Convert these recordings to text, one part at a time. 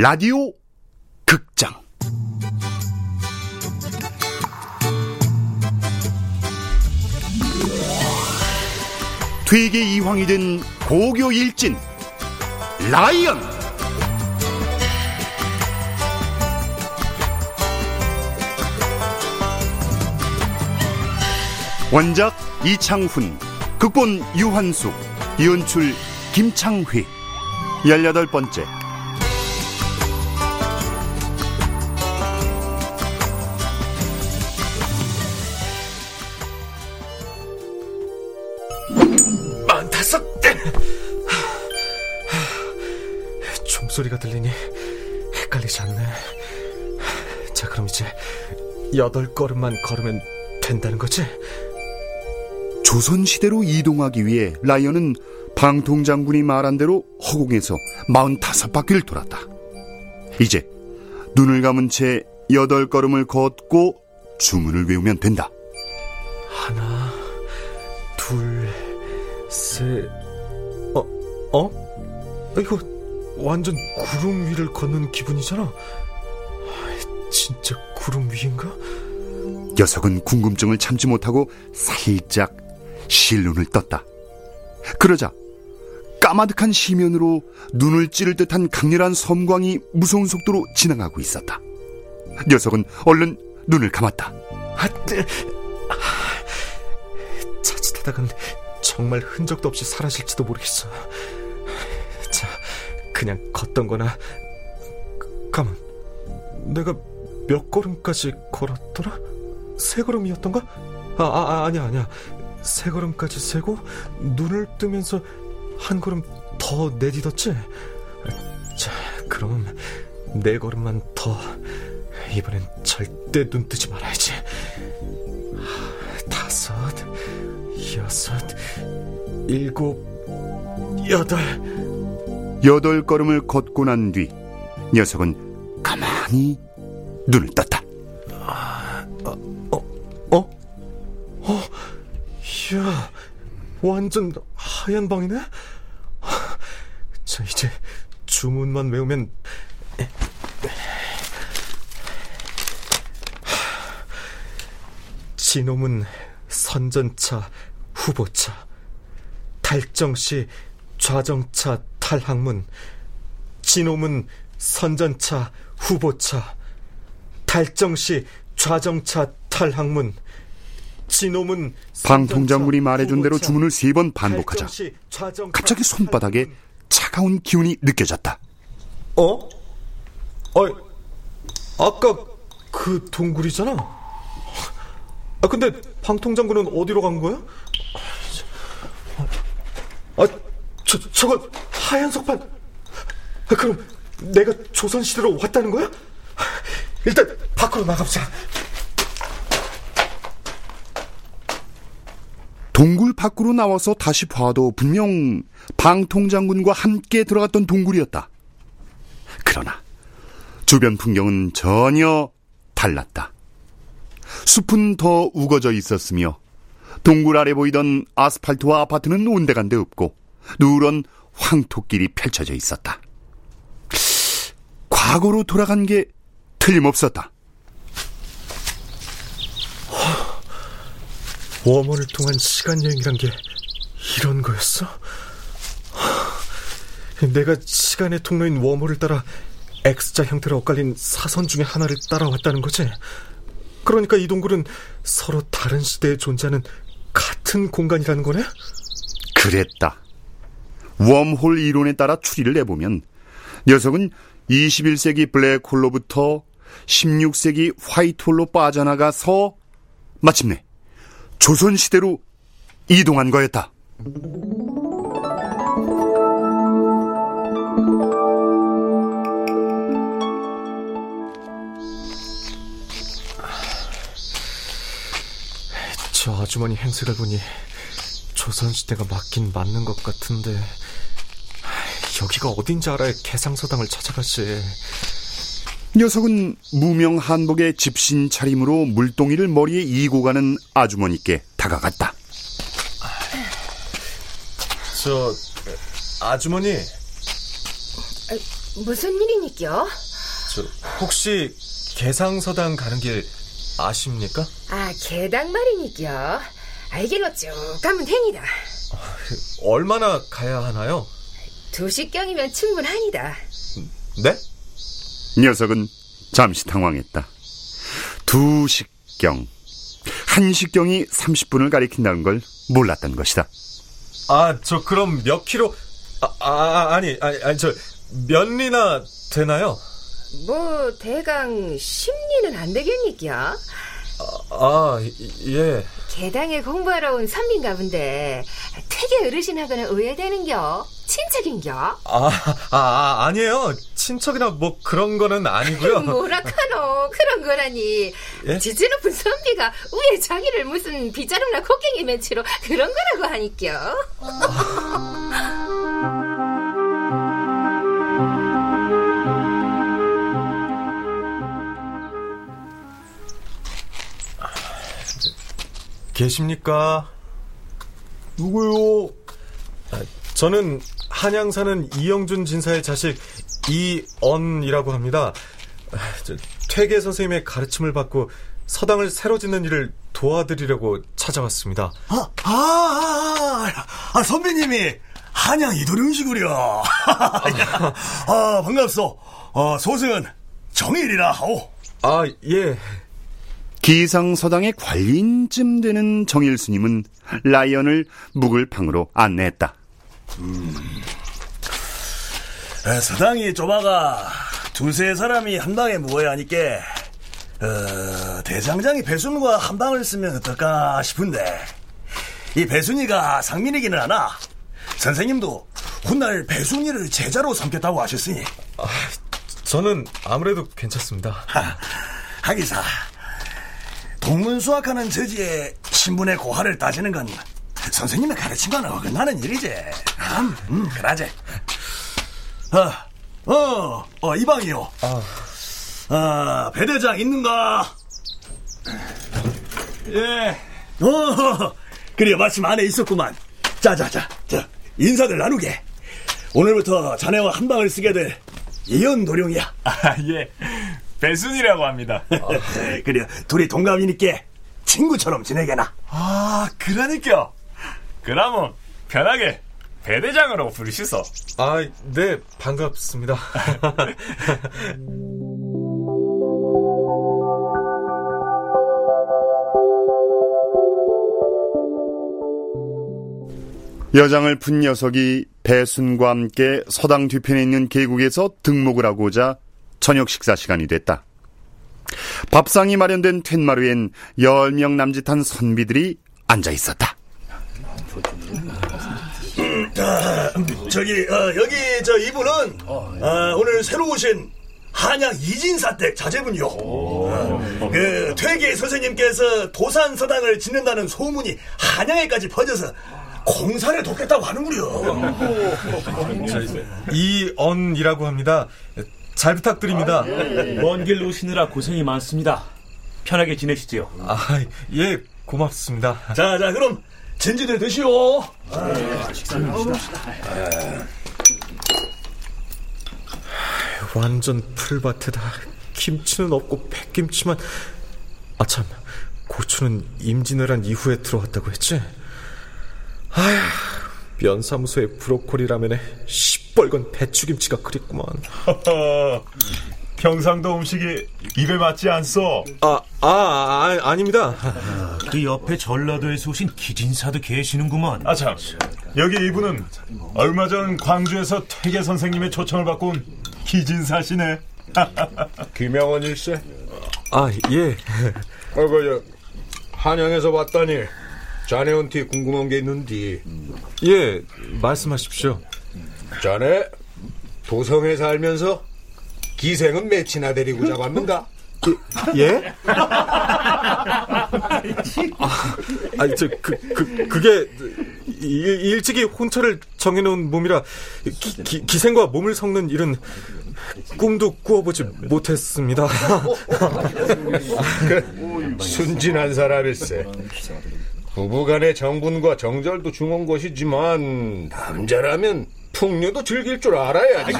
라디오 극장. 퇴계 이황이 된 고교 일진 라이언. 원작 이창훈 극본 유한숙 연출 김창휘. 열여덟 번째 종소리가 들리니 헷갈리지 않네 자 그럼 이제 여덟 걸음만 걸으면 된다는 거지? 조선시대로 이동하기 위해 라이언은 방통장군이 말한 대로 허공에서 45바퀴를 돌았다. 이제 눈을 감은 채 여덟 걸음을 걷고 주문을 외우면 된다. 하나 둘 셋 어? 어? 이거 완전 구름 위를 걷는 기분이잖아 진짜 구름 위인가? 녀석은 궁금증을 참지 못하고 살짝 실눈을 떴다. 그러자 까마득한 시면으로 눈을 찌를 듯한 강렬한 섬광이 무서운 속도로 지나가고 있었다. 녀석은 얼른 눈을 감았다. 아, 뜨. 아, 자칫하다간 정말 흔적도 없이 사라질지도 모르겠어. 자, 그냥 걷던 거나 가만. 내가 몇 걸음까지 걸었더라? 세 걸음이었던가? 아, 아, 아 아니야, 아니야. 세 걸음까지 세고 눈을 뜨면서 한 걸음 더 내딛었지? 자, 그럼 네 걸음만 더. 이번엔 절대 눈 뜨지 말아야지. 다섯, 여섯, 일곱, 여덟. 여덟 걸음을 걷고 난 뒤 녀석은 가만히 눈을 떴다. 어? 어? 이야, 완전 하얀 방이네? 자, 이제 주문만 외우면. 진홈은 선전차, 후보차. 달정시 좌정차 탈항문. 진홈은 선전차, 후보차. 달정시 좌정차 탈항문. 진홈은 방통장군이 말해준 대로 주문을 세 번 반복하자 갑자기 손바닥에 차가운 기운이 느껴졌다. 어? 아, 아까 그 동굴이잖아. 아 근데 방통장군은 어디로 간 거야? 아, 저 저건 하얀 석판. 아, 그럼 내가 조선 시대로 왔다는 거야? 일단 밖으로 나가보자. 동굴 밖으로 나와서 다시 봐도 분명 방통장군과 함께 들어갔던 동굴이었다. 그러나 주변 풍경은 전혀 달랐다. 숲은 더 우거져 있었으며 동굴 아래 보이던 아스팔트와 아파트는 온데간데 없고 누런 황토길이 펼쳐져 있었다. 과거로 돌아간 게 틀림없었다. 웜홀을 통한 시간 여행이란 게 이런 거였어? 내가 시간의 통로인 웜홀을 따라 X자 형태로 엇갈린 사선 중에 하나를 따라왔다는 거지? 그러니까 이 동굴은 서로 다른 시대에 존재하는 같은 공간이라는 거네? 그랬다. 웜홀 이론에 따라 추리를 해보면 녀석은 21세기 블랙홀로부터 16세기 화이트홀로 빠져나가서 마침내 조선시대로 이동한 거였다. 저 아주머니 행색을 보니 조선시대가 맞긴 맞는 것 같은데 여기가 어딘지 알아야 개상서당을 찾아가지 녀석은 무명 한복의 집신 차림으로 물동이를 머리에 이고 가는 아주머니께 다가갔다. 저 아주머니 무슨 일이니까? 저, 혹시 개상서당 가는 길 아십니까? 아, 개당 말이니까. 알길로 쭉 가면 됩니다. 얼마나 가야 하나요? 두 시경이면 충분하니다. 네? 녀석은 잠시 당황했다. 두 식경. 한 식경이 30분을 가리킨다는 걸 몰랐던 것이다. 아, 저 그럼 몇 킬로 아, 아 아니, 아니, 아니 저 몇리나 되나요? 뭐 대강 10리는 안 되겠니까? 아, 예. 개당에 공부하러 온 선민가 본데 퇴계 어르신하고는 의외되는겨? 친척인겨? 아, 아, 아, 아니에요. 친척이나 뭐 그런 거는 아니고요. 뭐라카노 그런 거라니. 예? 지지 높은 선비가 위에 자기를 무슨 비자루나 코깽이 멘치로 그런 거라고 하니껴. 계십니까? 누구요? 아, 저는 한양 사는 이영준 진사의 자식 이언이라고 합니다. 아, 저, 퇴계 선생님의 가르침을 받고 서당을 새로 짓는 일을 도와드리려고 찾아왔습니다. 아, 아, 아, 아 선배님이 한양 이도령시구려. 아, 반갑소. 어, 소승은 정일이라 하오. 아, 예. 기상서당의 관리인쯤 되는 정일 스님은 라이언을 묵을 방으로 안내했다. 음. 서당이 좁아가 두세 사람이 한 방에 묵어야 하니까 어, 대장장이 배순과 한 방을 쓰면 어떨까 싶은데 이 배순이가 상민이기는 하나 선생님도 훗날 배순이를 제자로 삼겠다고 하셨으니 아, 저는 아무래도 괜찮습니다. 하, 하기사 동문 수학하는 저지에 신분의 고하를 따지는 건 선생님의 가르친 거는 어긋나는 일이지. 음, 음 그러지. 어, 어, 어, 이방이요. 아, 아 배대장 있는가? 예. 어, 그래, 마침 안에 있었구만. 자, 자, 자, 자, 인사들 나누게. 오늘부터 자네와 한 방을 쓰게 될 이연도령이야. 아, 예. 배순이라고 합니다. 그래, 둘이 동갑이니까 친구처럼 지내게나. 아, 그러니까. 그러면 편하게 배대장으로 부르시소. 아, 네, 반갑습니다. 여장을 푼 녀석이 배순과 함께 서당 뒤편에 있는 계곡에서 등목을 하고자 저녁 식사 시간이 됐다. 밥상이 마련된 툇마루엔 열 명 남짓한 선비들이 앉아 있었다. 음, 아, 저기 어, 여기 저 이분은 아, 오늘 새로 오신 한양 이진사댁 자제분이요. 어, 그 퇴계 선생님께서 도산 서당을 짓는다는 소문이 한양에까지 퍼져서 공사를 돕겠다고 하는구려. 이언이라고 합니다. 잘 부탁드립니다. 먼 길 오시느라 고생이 많습니다. 편하게 지내시지요. 아, 예, 고맙습니다. 자, 자, 그럼 진지들 드시오. 아, 식사합시다. 완전 풀밭에다 김치는 없고 백김치만 아참 고추는 임진왜란 이후에 들어왔다고 했지 아휴 면사무소에 브로콜리 라면에 시뻘건 배추김치가 그립구만 경상도 음식이 입에 맞지 않소? 아, 아, 아 아닙니다. 아, 그 옆에 전라도에서 오신 기진사도 계시는구먼. 아 참. 여기 이분은 얼마 전 광주에서 퇴계 선생님의 초청을 받고 온 기진사시네. 김영원 일세? 아, 예. 어, 그, 저, 한양에서 왔다니 자네한테 궁금한 게 있는데 예, 말씀하십시오. 자네 도성에 살면서 기생은 몇이나 데리고 잡았는가? 예? 아, 아니, 저, 그, 그, 그게, 일, 일찍이 혼처를 정해놓은 몸이라, 기, 기, 기생과 몸을 섞는 일은 꿈도 꾸어보지 못했습니다. 그, 순진한 사람일세. 부부간의 정분과 정절도 중요한 것이지만 남자라면 풍류도 즐길 줄 알아야지.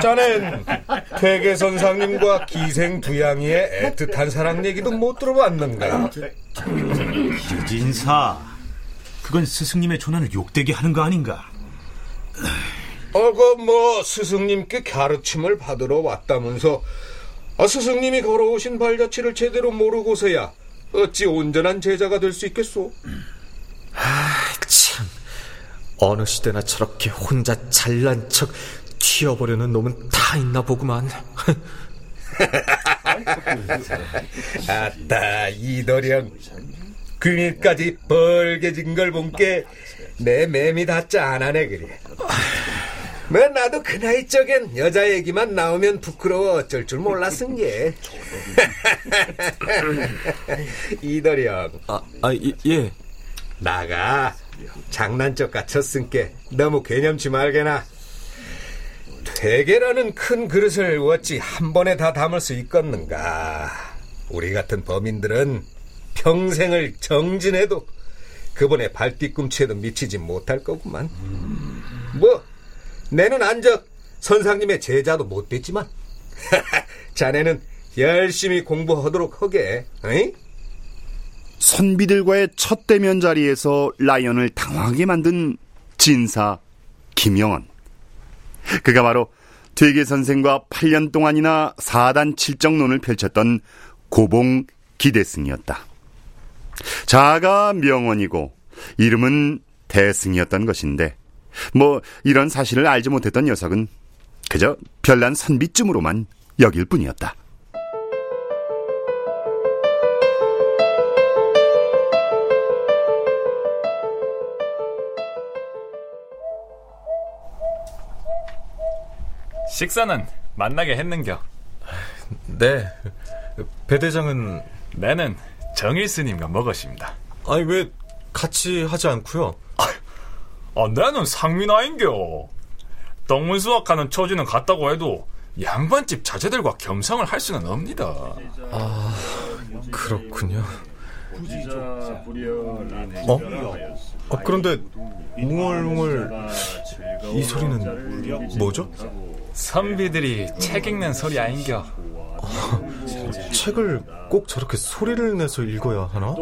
자넨 퇴계 선상님과 기생 두양이의 애틋한 사랑 얘기도 못 들어봤는가? 기진사, 그건 스승님의 조난을 욕되게 하는 거 아닌가? 어 그 뭐 스승님께 가르침을 받으러 왔다면서 아, 스승님이 걸어오신 발자취를 제대로 모르고서야 어찌 온전한 제자가 될 수 있겠소? 참, 어느 시대나 저렇게 혼자 잘난 척 튀어보려는 놈은 다 있나 보구만. 아따 이도령. 귀까지 벌게진 걸 본게 내 맴이 다 짠하네 그래 뭐 나도 그 나이 적엔 여자 얘기만 나오면 부끄러워 어쩔 줄 몰랐은 게. 이도령. 아, 아 이, 예. 나가 장난적 갇혔은게 너무 개념치 말게나. 되게라는 큰 그릇을 어찌 한 번에 다 담을 수 있겠는가? 우리 같은 범인들은 평생을 정진해도 그번에 발뒤꿈치에도 미치지 못할 거구만. 뭐 내는 안적 선상님의 제자도 못 됐지만. 자네는 열심히 공부하도록 하게 어이? 선비들과의 첫 대면 자리에서 라이언을 당황하게 만든 진사 김영원. 그가 바로 퇴계 선생과 8년 동안이나 사단 칠정론을 펼쳤던 고봉 기대승이었다. 자가 명원이고 이름은 대승이었던 것인데 뭐 이런 사실을 알지 못했던 녀석은 그저 별난 선비쯤으로만 여길 뿐이었다. 식사는 만나게 했는겨. 네. 배 대장은 내는 정일 스님과 먹었습니다. 아니 왜 같이 하지 않고요? 아, 나는 상민아인겨. 동문 수학하는 처지는 같다고 해도 양반집 자제들과 겸상을 할 수는 없니다. 아, 그렇군요. 어? 어 그런데 웅얼웅얼 이 소리는 뭐죠? 선비들이 책 읽는 소리 아닌겨. 책을 꼭 저렇게 소리를 내서 읽어야 하나?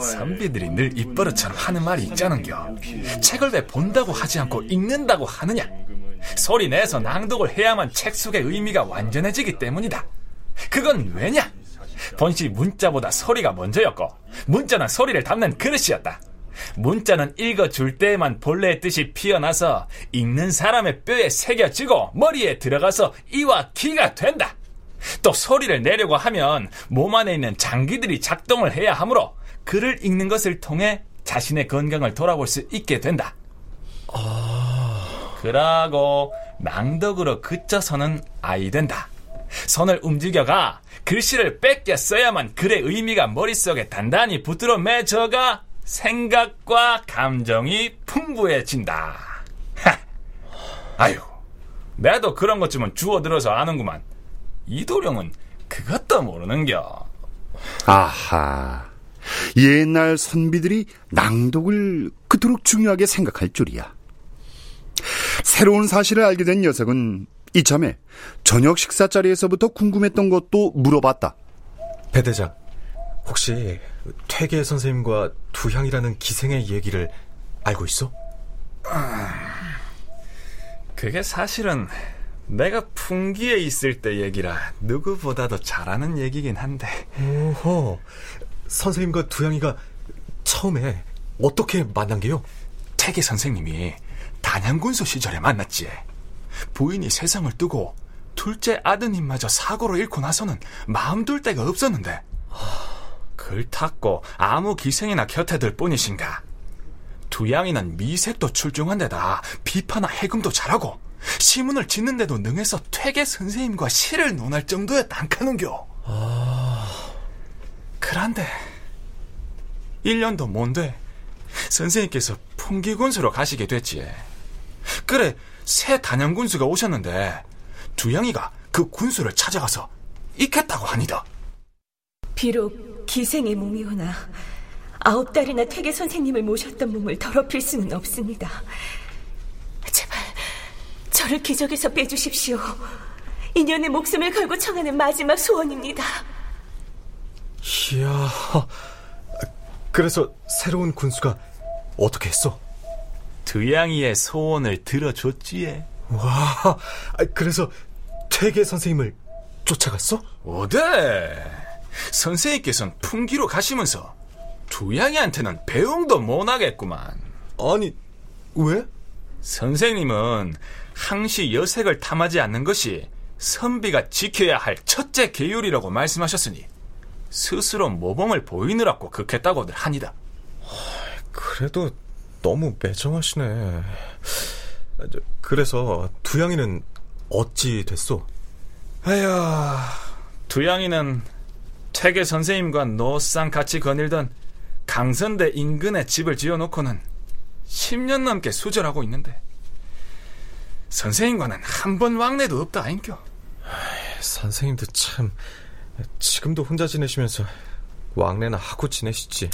선비들이 늘 입버릇처럼 하는 말이 있자는겨. 책을 왜 본다고 하지 않고 읽는다고 하느냐? 소리 내서 낭독을 해야만 책 속의 의미가 완전해지기 때문이다. 그건 왜냐? 본시 문자보다 소리가 먼저였고 문자는 소리를 담는 그릇이었다. 문자는 읽어줄 때에만 본래의 뜻이 피어나서 읽는 사람의 뼈에 새겨지고 머리에 들어가서 이와 기가 된다. 또 소리를 내려고 하면 몸 안에 있는 장기들이 작동을 해야 하므로 글을 읽는 것을 통해 자신의 건강을 돌아볼 수 있게 된다. 그러고 낭독으로 그쳐서는 아이 된다. 손을 움직여가 글씨를 뺏겨 써야만 글의 의미가 머릿속에 단단히 붙들어 맺어가 생각과 감정이 풍부해진다. 하. 아유, 나도 그런 것쯤은 주워들어서 아는구만. 이도령은 그것도 모르는겨. 아하. 옛날 선비들이 낭독을 그토록 중요하게 생각할 줄이야. 새로운 사실을 알게 된 녀석은 이참에 저녁 식사 자리에서부터 궁금했던 것도 물어봤다. 배 대장, 혹시 퇴계 선생님과 두향이라는 기생의 얘기를 알고 있어? 그게 사실은 내가 풍기에 있을 때 얘기라 누구보다도 잘하는 얘기긴 한데 오호, 선생님과 두향이가 처음에 어떻게 만난 게요? 태계 선생님이 단양군소 시절에 만났지. 부인이 세상을 뜨고 둘째 아드님마저 사고로 잃고 나서는 마음 둘 데가 없었는데 글 탔고 아무 기생이나 곁에 들 뿐이신가. 두양이는 미색도 출중한 데다 비파나 해금도 잘하고 시문을 짓는데도 능해서 퇴계 선생님과 시를 논할 정도였다 안카는겨. 그런데 1년도 못돼 선생님께서 풍기군수로 가시게 됐지. 그래 새 단양군수가 오셨는데 두양이가 그 군수를 찾아가서 있겠다고 하니다. 비록 기생의 몸이오나 아홉 달이나 퇴계 선생님을 모셨던 몸을 더럽힐 수는 없습니다. 제발 저를 기적에서 빼주십시오. 인연의 목숨을 걸고 청하는 마지막 소원입니다. 이야, 그래서 새로운 군수가 어떻게 했어? 두양이의 소원을 들어줬지에. 와, 그래서 퇴계 선생님을 쫓아갔어? 어데 선생님께서는 풍기로 가시면서 두양이한테는 배웅도 못하겠구만. 아니, 왜? 선생님은 항시 여색을 탐하지 않는 것이 선비가 지켜야 할 첫째 계율이라고 말씀하셨으니 스스로 모범을 보이느라고 극했다고들 하니다. 그래도 너무 매정하시네. 그래서 두양이는 어찌 됐소? 에휴, 두양이는 퇴계 선생님과 노상 같이 거닐던 강선대 인근에 집을 지어놓고는 10년 넘게 수절하고 있는데 선생님과는 한 번 왕래도 없다 아인겨. 선생님도 참 지금도 혼자 지내시면서 왕래나 하고 지내시지.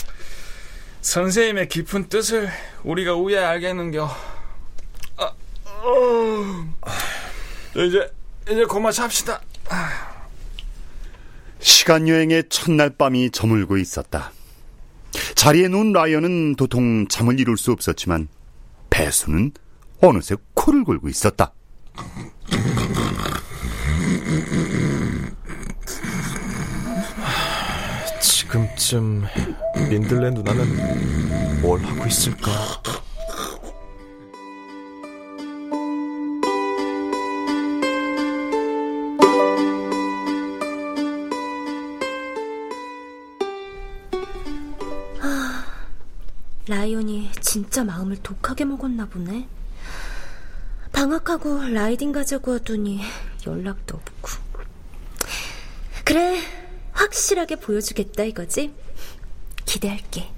선생님의 깊은 뜻을 우리가 우애 알겠는겨. 아, 어, 이제 이제 그만 잡시다. 시간 여행의 첫날 밤이 저물고 있었다. 자리에 누운 라이언은 도통 잠을 이룰 수 없었지만 배수는 어느새 코를 골고 있었다. 지금쯤 민들레 누나는 뭘 하고 있을까? 진짜 마음을 독하게 먹었나 보네. 방학하고 라이딩 가자고 하더니 연락도 없고. 그래, 확실하게 보여주겠다 이거지? 기대할게.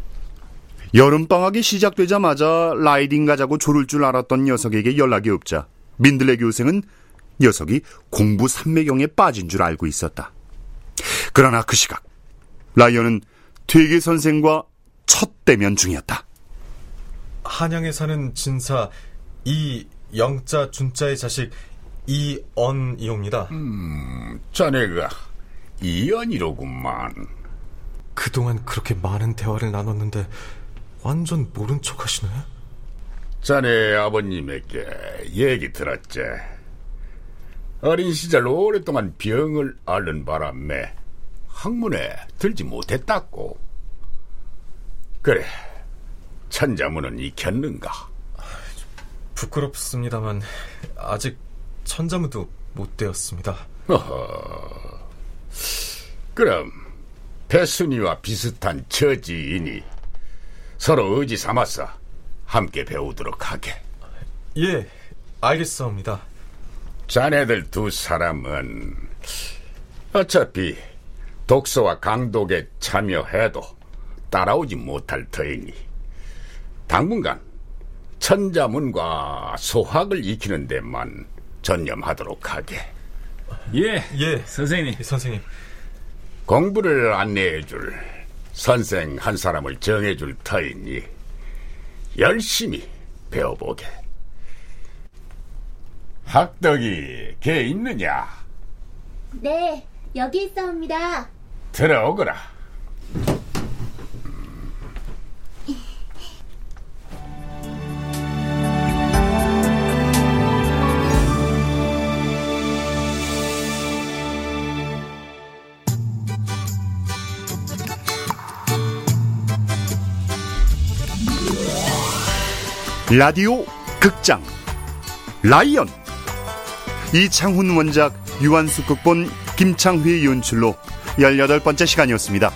여름방학이 시작되자마자 라이딩 가자고 조를 줄 알았던 녀석에게 연락이 없자 민들레 교생은 녀석이 공부 삼매경에 빠진 줄 알고 있었다. 그러나 그 시각 라이언은 퇴계 선생과 첫 대면 중이었다. 한양에 사는 진사 이 영자 준자의 자식 이언이옵니다. 음, 자네가 이언이로구만. 그동안 그렇게 많은 대화를 나눴는데 완전 모른 척 하시네. 자네 아버님에게 얘기 들었지. 어린 시절 오랫동안 병을 앓는 바람에 학문에 들지 못했다고. 그래, 천자문은 익혔는가? 부끄럽습니다만 아직 천자문도 못 되었습니다. 어허. 그럼 배순이와 비슷한 처지이니 서로 의지 삼아서 함께 배우도록 하게. 예, 알겠사옵니다. 자네들 두 사람은 어차피 독서와 강독에 참여해도 따라오지 못할 터이니 당분간 천자문과 소학을 익히는 데만 전념하도록 하게. 예, 예, 선생님. 선생님. 공부를 안내해 줄 선생 한 사람을 정해 줄 터이니 열심히 배워보게. 학덕이 걔 있느냐? 네, 여기 있사옵니다. 들어오거라. 라디오 극장 라이언 이창훈 원작 유한숙 극본 김창휘 연출로 18번째 시간이었습니다.